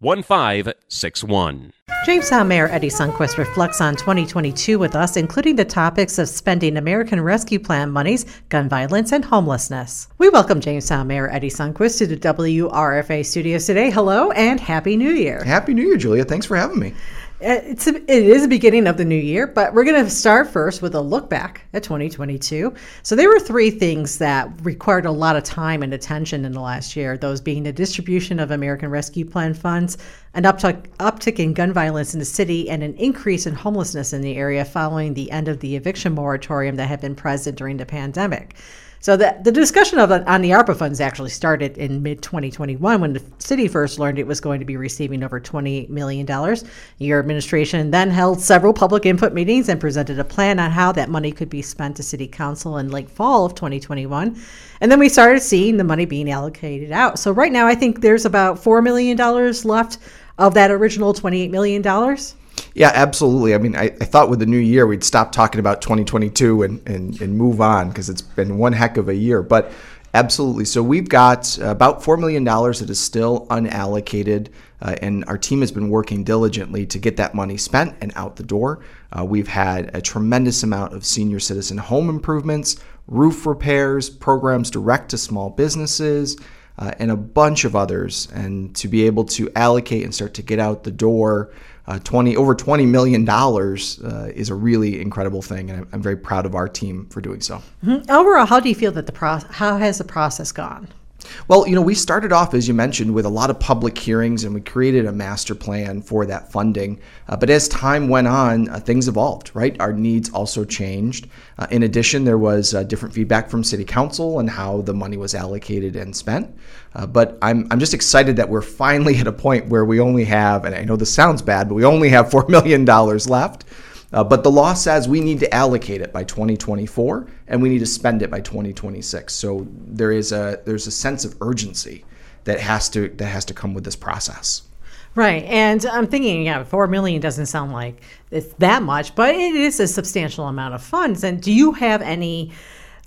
1561. Jamestown Mayor Eddie Sundquist reflects on 2022 with us, including the topics of spending American Rescue Plan monies, gun violence, and homelessness. We welcome Jamestown Mayor Eddie Sundquist to the WRFA studios today. Hello and Happy New Year. Happy New Year, Julia. Thanks for having me. Uh, it's a, it is the beginning of the new year, but we're going to start first with a look back at 2022. So there were three things that required a lot of time and attention in the last year. Those being the distribution of American Rescue Plan funds, an uptick, uptick in gun violence in the city, and an increase in homelessness in the area following the end of the eviction moratorium that had been present during the pandemic. So the, the discussion of on the ARPA funds actually started in mid 2021 when the city first learned it was going to be receiving over $20 million. Your administration then held several public input meetings and presented a plan on how that money could be spent to city council in late fall of 2021. And then we started seeing the money being allocated out. So right now I think there's about $4 million left of that original $28 million. Yeah, absolutely. I mean, I, I, thought with the new year we'd stop talking about 2022 and, and, and move on because it's been one heck of a year. But absolutely. So we've got about $4 million that is still unallocated, uh, and our team has been working diligently to get that money spent and out the door. Uh, we've had a tremendous amount of senior citizen home improvements, roof repairs, programs direct to small businesses. Uh, and a bunch of others, and to be able to allocate and start to get out the door uh, 20 over 20 million dollars uh, is a really incredible thing and I'm, I'm, very proud of our team for doing so mm-hmm. overall how do you feel that the process how has the process gone well, you know, we started off, as you mentioned, with a lot of public hearings and we created a master plan for that funding. Uh, but as time went on, uh, things evolved, right? Our needs also changed. Uh, in addition, there was uh, different feedback from City Council and how the money was allocated and spent. Uh, but I'm, I'm just excited that we're finally at a point where we only have, and I know this sounds bad, but we only have $4 million left. Uh, but the law says we need to allocate it by 2024 and we need to spend it by 2026. So there is a there's a sense of urgency that has to that has to come with this process. Right. And I'm thinking, yeah, 4 million doesn't sound like it's that much, but it is a substantial amount of funds. And do you have any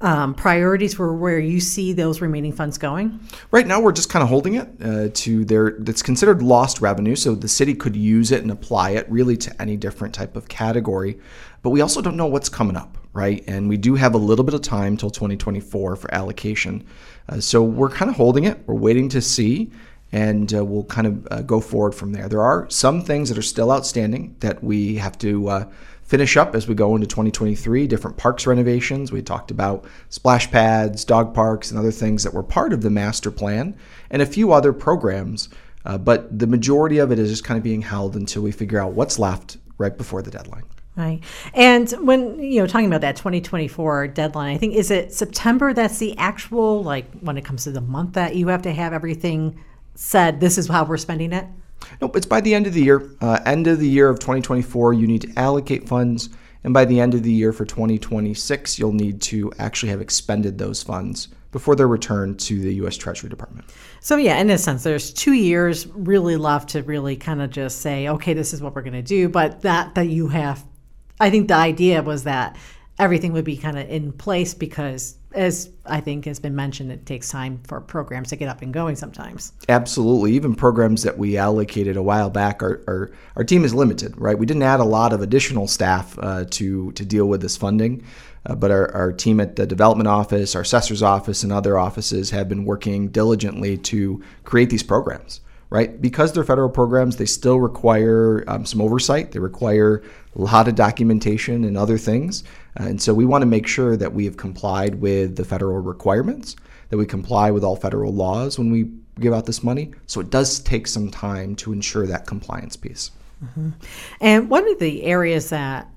um, priorities for where you see those remaining funds going? Right now, we're just kind of holding it uh, to their. That's considered lost revenue, so the city could use it and apply it really to any different type of category. But we also don't know what's coming up, right? And we do have a little bit of time till 2024 for allocation, uh, so we're kind of holding it. We're waiting to see. And uh, we'll kind of uh, go forward from there. There are some things that are still outstanding that we have to uh, finish up as we go into 2023 different parks renovations we talked about splash pads dog parks and other things that were part of the master plan and a few other programs uh, but the majority of it is just kind of being held until we figure out what's left right before the deadline Right. And when, you know, talking about that 2024 deadline, I think, is it September that's the actual, like, when it comes to the month that you have to have everything said, this is how we're spending it? Nope, it's by the end of the year. Uh, end of the year of 2024, you need to allocate funds. And by the end of the year for 2026, you'll need to actually have expended those funds before they're returned to the U.S. Treasury Department. So, yeah, in a sense, there's two years really left to really kind of just say, okay, this is what we're going to do. But that, that you have, I think the idea was that everything would be kind of in place because as I think has been mentioned, it takes time for programs to get up and going sometimes. Absolutely. Even programs that we allocated a while back, our, our, our team is limited, right? We didn't add a lot of additional staff uh, to, to deal with this funding, uh, but our, our team at the development office, our assessor's office, and other offices have been working diligently to create these programs right? Because they're federal programs, they still require um, some oversight. They require a lot of documentation and other things. Uh, and so we want to make sure that we have complied with the federal requirements, that we comply with all federal laws when we give out this money. So it does take some time to ensure that compliance piece. Mm-hmm. And one of the areas that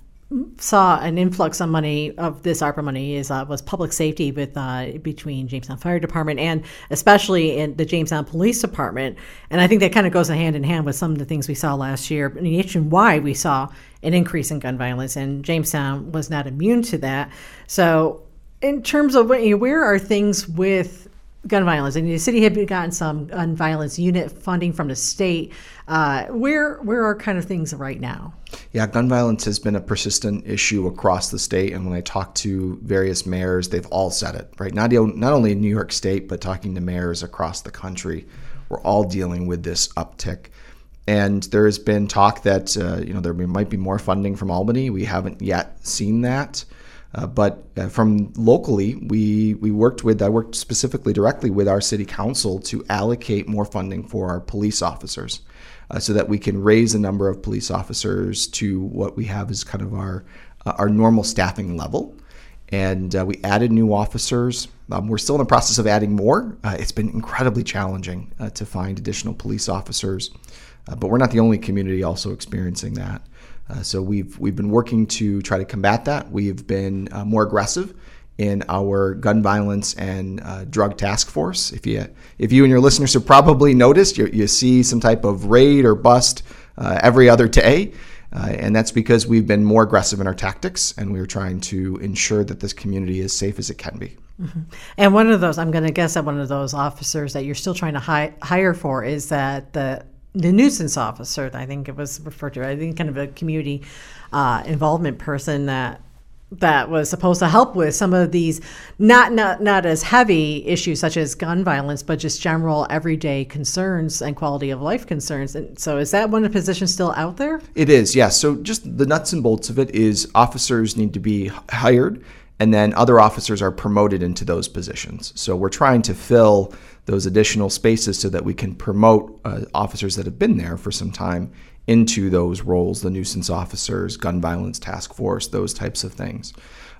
saw an influx of money of this ARPA money is uh, was public safety with uh, between Jamestown Fire Department and especially in the Jamestown Police Department, and I think that kind of goes hand in hand with some of the things we saw last year. Nationwide, we saw an increase in gun violence, and Jamestown was not immune to that. So, in terms of where are things with gun violence. And the city had gotten some gun violence unit funding from the state. Uh, where where are kind of things right now? Yeah, gun violence has been a persistent issue across the state, and when I talk to various mayors, they've all said it. Right, not not only in New York State, but talking to mayors across the country, we're all dealing with this uptick. And there has been talk that uh, you know there might be more funding from Albany. We haven't yet seen that. Uh, but uh, from locally, we we worked with I worked specifically directly with our city council to allocate more funding for our police officers, uh, so that we can raise the number of police officers to what we have as kind of our uh, our normal staffing level. And uh, we added new officers. Um, we're still in the process of adding more. Uh, it's been incredibly challenging to find additional police officers, but we're not the only community also experiencing that. Uh, so we've we've been working to try to combat that. We've been uh, more aggressive in our gun violence and uh, drug task force. If you if you and your listeners have probably noticed, you, you see some type of raid or bust uh, every other day. Uh, and that's because we've been more aggressive in our tactics and we're trying to ensure that this community is safe as it can be. Mm-hmm. And one of those, I'm going to guess that one of those officers that you're still trying to hi- hire for is that the the nuisance officer, I think it was referred to. I think kind of a community uh, involvement person that that was supposed to help with some of these not not not as heavy issues such as gun violence, but just general everyday concerns and quality of life concerns. And so, is that one of the positions still out there? It is, yes. So, just the nuts and bolts of it is officers need to be hired, and then other officers are promoted into those positions. So, we're trying to fill those additional spaces so that we can promote uh, officers that have been there for some time into those roles the nuisance officers, gun violence task force, those types of things.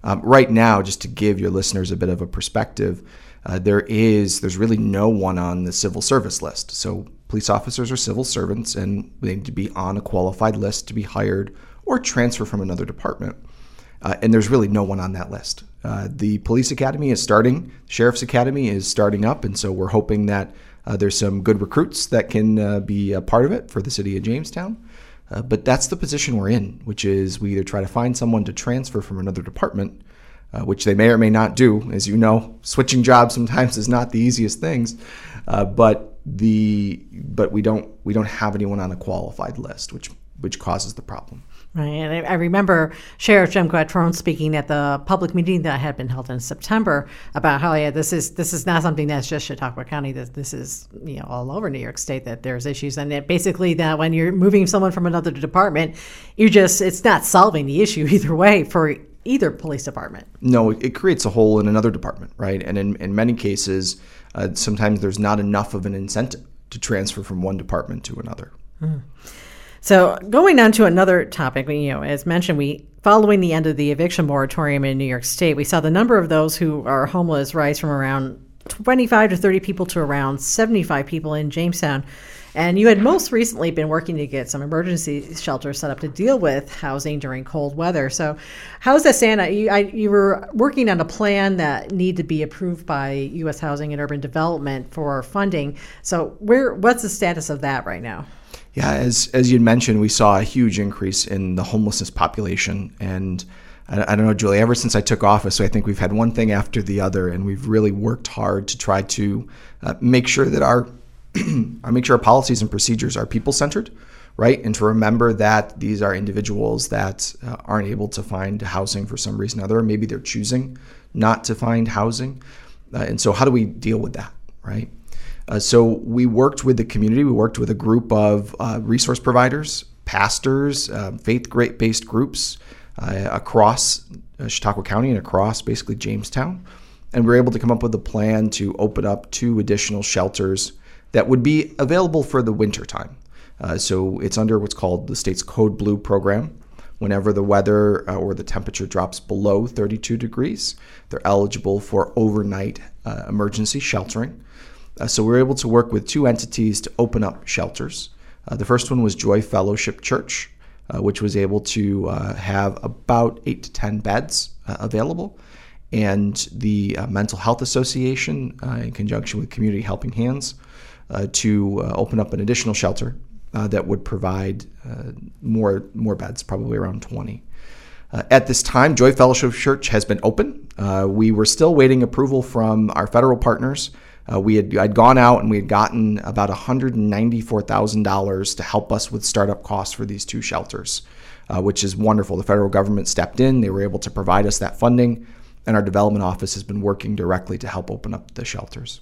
Um, right now, just to give your listeners a bit of a perspective, uh, there is there's really no one on the civil service list. So police officers are civil servants and they need to be on a qualified list to be hired or transfer from another department. Uh, and there's really no one on that list. Uh, the police academy is starting, sheriff's academy is starting up, and so we're hoping that uh, there's some good recruits that can uh, be a part of it for the city of Jamestown. Uh, but that's the position we're in, which is we either try to find someone to transfer from another department, uh, which they may or may not do. As you know, switching jobs sometimes is not the easiest things, but the but we don't we don't have anyone on a qualified list, which which causes the problem. Right, and I, I, remember Sheriff Jim Quattrone speaking at the public meeting that had been held in September about how yeah, this is this is not something that's just Chautauqua County. This this is you know all over New York State that there's issues, and it basically that when you're moving someone from another department, you just it's not solving the issue either way for either police department. No, it creates a hole in another department, right? And in in many cases, uh, sometimes there's not enough of an incentive to transfer from one department to another. Mm. So going on to another topic, you know, as mentioned, we following the end of the eviction moratorium in New York State, we saw the number of those who are homeless rise from around 25 to 30 people to around 75 people in Jamestown. And you had most recently been working to get some emergency shelters set up to deal with housing during cold weather. So, how's that stand? You, I, you were working on a plan that need to be approved by U.S. Housing and Urban Development for funding. So, where what's the status of that right now? Yeah, as as you mentioned, we saw a huge increase in the homelessness population, and I, I don't know, Julie. Ever since I took office, so I think we've had one thing after the other, and we've really worked hard to try to uh, make sure that our make sure our policies and procedures are people centered, right? And to remember that these are individuals that uh, aren't able to find housing for some reason or other. Maybe they're choosing not to find housing. Uh, and so, how do we deal with that, right? Uh, so we worked with the community. We worked with a group of uh, resource providers, pastors, uh, faith-based groups uh, across uh, Chautauqua County and across basically Jamestown, and we were able to come up with a plan to open up two additional shelters that would be available for the winter time. Uh, so it's under what's called the state's Code Blue program. Whenever the weather or the temperature drops below 32 degrees, they're eligible for overnight emergency sheltering. Uh, so we were able to work with two entities to open up shelters. Uh, the first one was Joy Fellowship Church, uh, which was able to uh, have about eight to 10 beds uh, available. And the uh, Mental Health Association, in conjunction with Community Helping Hands, to open up an additional shelter that would provide more, more beds, probably around 20. Uh, at this time, Joy Fellowship Church has been open. Uh, we were still waiting approval from our federal partners uh, we had I'd gone out and we had gotten about $194,000 to help us with startup costs for these two shelters, uh, which is wonderful. The federal government stepped in; they were able to provide us that funding, and our development office has been working directly to help open up the shelters.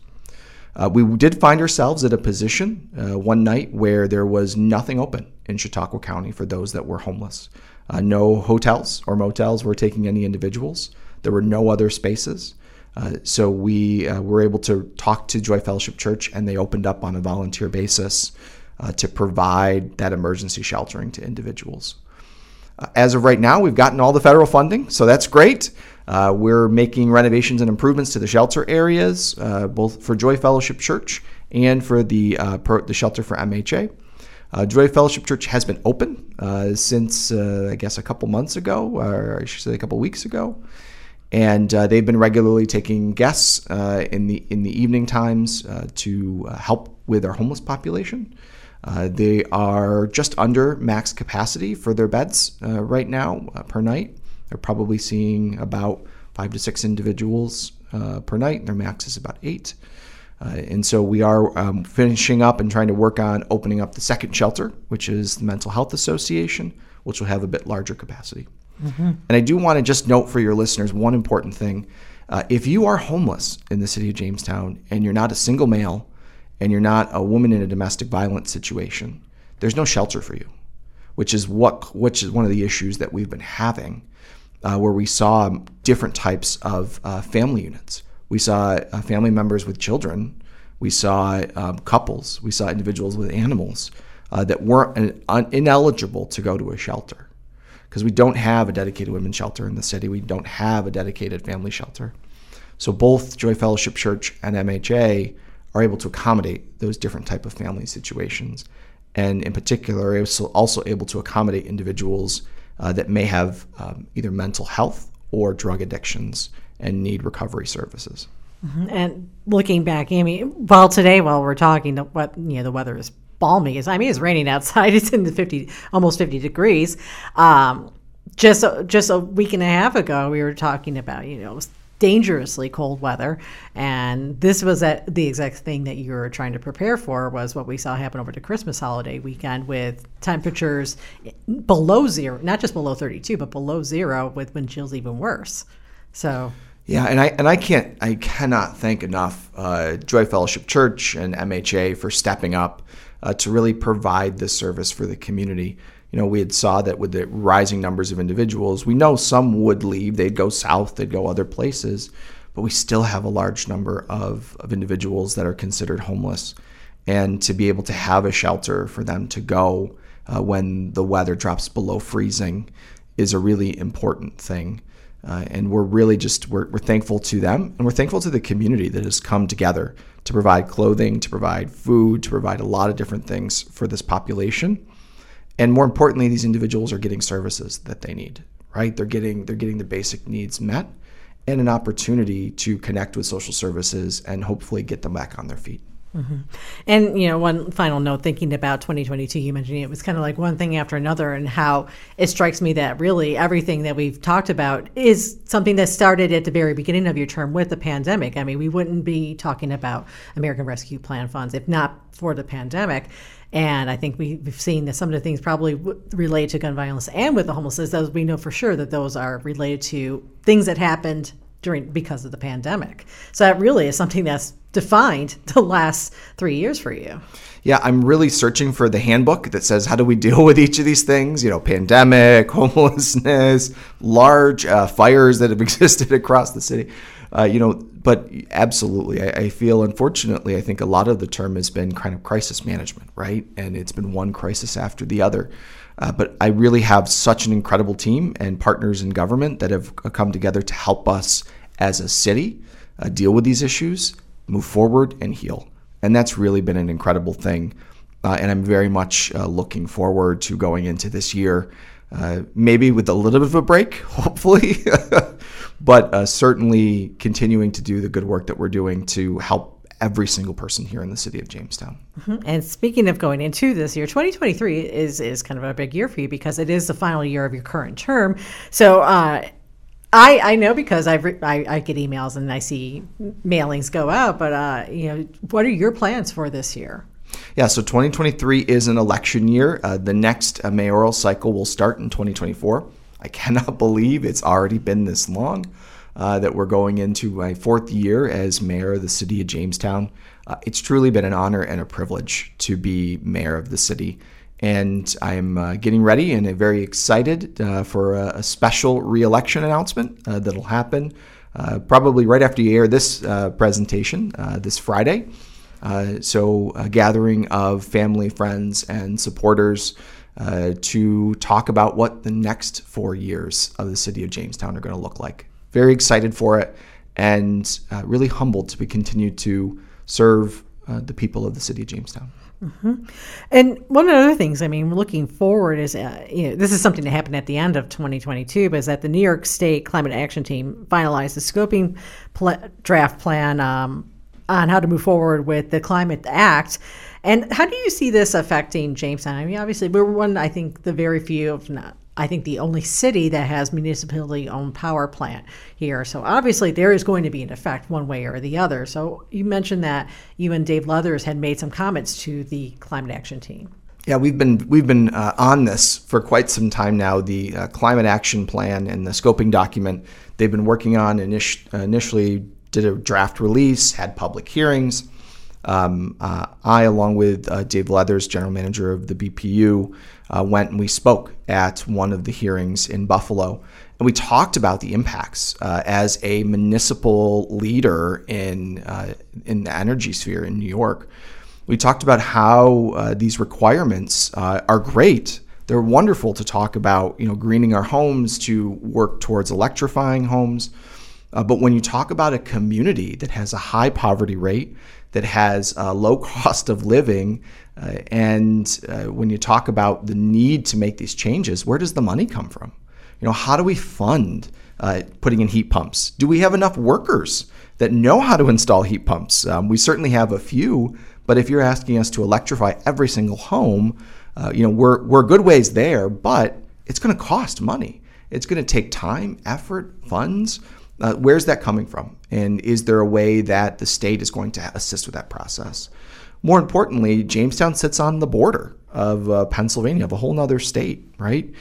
Uh, we did find ourselves at a position uh, one night where there was nothing open in Chautauqua County for those that were homeless. Uh, no hotels or motels were taking any individuals. There were no other spaces. Uh, so we uh, were able to talk to Joy Fellowship Church, and they opened up on a volunteer basis uh, to provide that emergency sheltering to individuals. Uh, as of right now, we've gotten all the federal funding, so that's great. Uh, we're making renovations and improvements to the shelter areas, both for Joy Fellowship Church and for the the shelter for MHA. Joy Fellowship Church has been open since I guess a couple months ago, or I should say a couple weeks ago and uh, they've been regularly taking guests uh, in the in the evening times uh, to uh, help with our homeless population. Uh, they are just under max capacity for their beds uh, right now per night. They're probably seeing about five to six individuals per night. Their max is about eight. and so we are um, finishing up and trying to work on opening up the second shelter, which is the Mental Health Association, which will have a bit larger capacity. Mm-hmm. And I do want to just note for your listeners one important thing. Uh, if you are homeless in the city of Jamestown and you're not a single male and you're not a woman in a domestic violence situation, there's no shelter for you, which is what which is one of the issues that we've been having, uh, where we saw different types of uh, family units. We saw uh, family members with children. We saw um, couples. We saw individuals with animals uh, that weren't uh, ineligible to go to a shelter because we don't have a dedicated women's shelter in the city. We don't have a dedicated family shelter. So both Joy Fellowship Church and MHA are able to accommodate those different type of family situations, and in particular, are also able to accommodate individuals uh, that may have um, either mental health or drug addictions and need recovery services. Mm-hmm. And looking back, Amy, well, today while we're talking, the, what you know, the weather is balmy. It's, I mean, it's raining outside. It's in the 50, almost 50 degrees. Um, just, just a week and a half ago, we were talking about, you know, it was dangerously cold weather and this was at the exact thing that you were trying to prepare for was what we saw happen over the christmas holiday weekend with temperatures below zero not just below 32 but below zero with wind chills even worse so yeah, and I and I can't I cannot thank enough uh, Joy Fellowship Church and MHA for stepping up uh, to really provide this service for the community. You know, we had saw that with the rising numbers of individuals, we know some would leave, they'd go south, they'd go other places, but we still have a large number of, of individuals that are considered homeless. And to be able to have a shelter for them to go uh, when the weather drops below freezing is a really important thing. Uh, and we're really just we're, we're thankful to them and we're thankful to the community that has come together to provide clothing to provide food to provide a lot of different things for this population. And more importantly these individuals are getting services that they need right? They're getting they're getting the basic needs met and an opportunity to connect with social services and hopefully get them back on their feet Mm-hmm. And you know, one final note, thinking about 2022, you mentioned it was kind of like one thing after another, and how it strikes me that really everything that we've talked about is something that started at the very beginning of your term with the pandemic. I mean, we wouldn't be talking about American Rescue Plan funds if not for the pandemic. And I think we, have seen that some of the things probably related to gun violence and with the homelessness, those we know for sure that those are related to things that happened during because of the pandemic. So that really is something that's defined the last three years for you. Yeah, I'm really searching for the handbook that says how do we deal with each of these things? You know, pandemic, homelessness, large uh, fires that have existed across the city. Uh, you know, but absolutely, I, I, feel unfortunately, I think a lot of the term has been kind of crisis management, right? And it's been one crisis after the other. Uh, but I really have such an incredible team and partners in government that have come together to help us as a city uh, deal with these issues, move forward, and heal. And that's really been an incredible thing. uh, and I'm very much uh, looking forward to going into this year, uh, maybe with a little bit of a break, hopefully, but uh, certainly continuing to do the good work that we're doing to help every single person here in the city of Jamestown. Mm-hmm. And speaking of going into this year, 2023 is is kind of a big year for you because it is the final year of your current term. So. Uh, I, I know because I've I, I get emails and I see mailings go out, but uh, you know, what are your plans for this year? Yeah, so 2023 is an election year. Uh, the next uh, mayoral cycle will start in 2024. I cannot believe it's already been this long uh, that we're going into my fourth year as mayor of the city of Jamestown. Uh, it's truly been an honor and a privilege to be mayor of the city. And I'm uh, getting ready and very excited uh, for a, a, special reelection announcement that'll happen probably right after you air this presentation this Friday. Uh, so, a gathering of family, friends, and supporters uh, to talk about what the next four years of the city of Jamestown are going to look like. Very excited for it and uh, really humbled to be continued to serve uh, the people of the city of Jamestown. Mm-hmm. And one of the other things, I mean, looking forward is, uh, you know, this is something that happened at the end of 2022, but is that the New York State Climate Action Team finalized the scoping pl- draft plan um, on how to move forward with the Climate Act. And how do you see this affecting Jamestown? I mean, obviously, we're one, I think, the very few, if not, I think, the only city that has municipally owned power plant here. So obviously, there is going to be an effect one way or the other. So you mentioned that you and Dave Leathers had made some comments to the Climate Action Team. Yeah, we've been we've been uh, on this for quite some time now. The uh, climate action plan and the scoping document they've been working on init- initially did a draft release, had public hearings. Um, uh, I, along with uh, Dave Leathers, general manager of the BPU, uh, went and we spoke at one of the hearings in Buffalo. And we talked about the impacts uh, as a municipal leader in, uh, in the energy sphere in New York. We talked about how uh, these requirements are great. They're wonderful to talk about, you know, greening our homes, to work towards electrifying homes. But when you talk about a community that has a high poverty rate, that has a low cost of living, uh, and uh, when you talk about the need to make these changes, where does the money come from? You know, how do we fund uh, putting in heat pumps? Do we have enough workers that know how to install heat pumps? Um, we certainly have a few, but if you're asking us to electrify every single home, uh, you know, we're we're good ways there, but it's going to cost money. It's going to take time, effort, funds. Uh, where's that coming from? And is there a way that the state is going to assist with that process? More importantly, Jamestown sits on the border of uh, Pennsylvania, of a whole other state, right?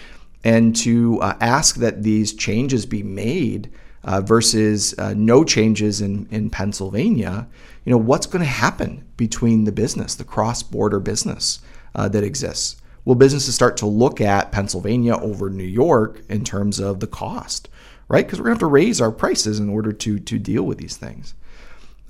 And to uh, ask that these changes be made uh, versus uh, no changes in, in Pennsylvania, you know, what's going to happen between the business, the cross border business uh, that exists? Will businesses start to look at Pennsylvania over New York in terms of the cost? Right? Because we're going to have to raise our prices in order to to deal with these things.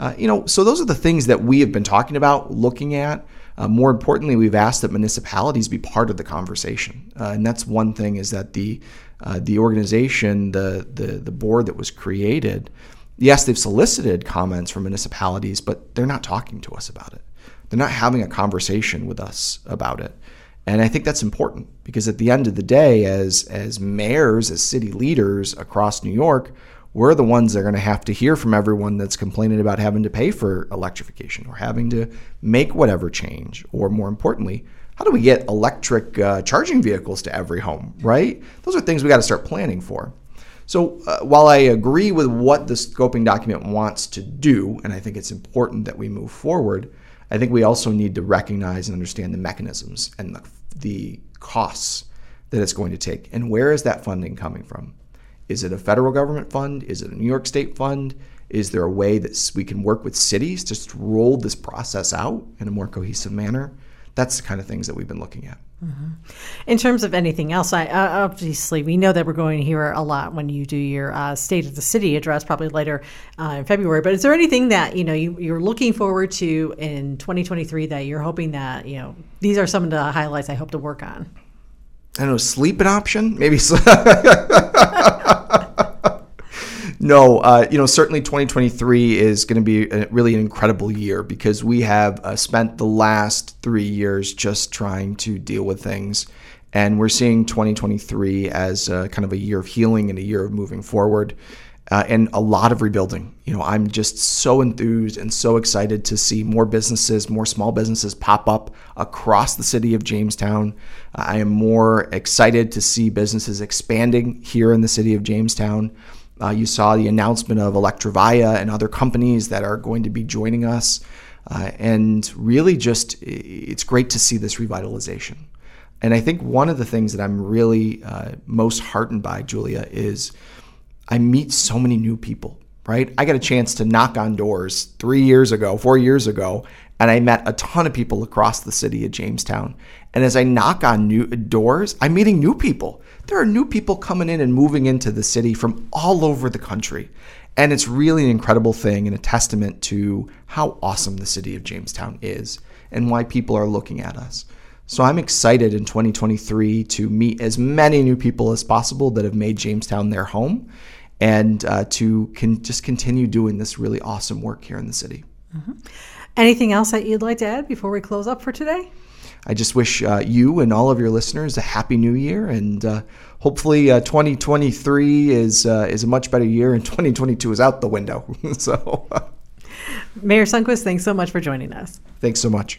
Uh, you know, so those are the things that we have been talking about, looking at. Uh, more importantly, we've asked that municipalities be part of the conversation, uh, and that's one thing is that the uh, the organization, the, the the board that was created, yes, they've solicited comments from municipalities, but they're not talking to us about it. They're not having a conversation with us about it. And I think that's important because at the end of the day, as as mayors, as city leaders across New York, we're the ones that are going to have to hear from everyone that's complaining about having to pay for electrification or having to make whatever change, or more importantly, how do we get electric uh, charging vehicles to every home? Right? Those are things we got to start planning for. So uh, while I agree with what the scoping document wants to do, and I think it's important that we move forward, I think we also need to recognize and understand the mechanisms and the, the costs that it's going to take. And where is that funding coming from? Is it a federal government fund? Is it a New York State fund? Is there a way that we can work with cities to roll this process out in a more cohesive manner? That's the kind of things that we've been looking at. Mm-hmm. In terms of anything else, I, uh, obviously we know that we're going to hear a lot when you do your uh, State of the City address, probably later uh, in February. But is there anything that you know you, you're looking forward to in 2023 that you're hoping that you know these are some of the highlights I hope to work on? I don't know, sleep an option, maybe. no, uh, you know, certainly 2023 is going to be a, really an incredible year because we have uh, spent the last three years just trying to deal with things. And we're seeing 2023 as a, kind of a year of healing and a year of moving forward. Uh, and a lot of rebuilding. You know, I'm just so enthused and so excited to see more businesses, more small businesses pop up across the city of Jamestown. I am more excited to see businesses expanding here in the city of Jamestown. Uh, you saw the announcement of Electrovaya and other companies that are going to be joining us. Uh, and really, just it's great to see this revitalization. And I think one of the things that I'm really uh, most heartened by, Julia, is I meet so many new people, right? I got a chance to knock on doors three years ago, four years ago, and I met a ton of people across the city of Jamestown. And as I knock on new doors, I'm meeting new people. There are new people coming in and moving into the city from all over the country. And it's really an incredible thing and a testament to how awesome the city of Jamestown is and why people are looking at us. So I'm excited in 2023 to meet as many new people as possible that have made Jamestown their home and uh, to can just continue doing this really awesome work here in the city. Mm-hmm. Anything else that you'd like to add before we close up for today? I just wish uh, you and all of your listeners a happy new year, and uh, hopefully, uh, 2023 is uh, is a much better year, and 2022 is out the window. so, Mayor Sundquist, thanks so much for joining us. Thanks so much.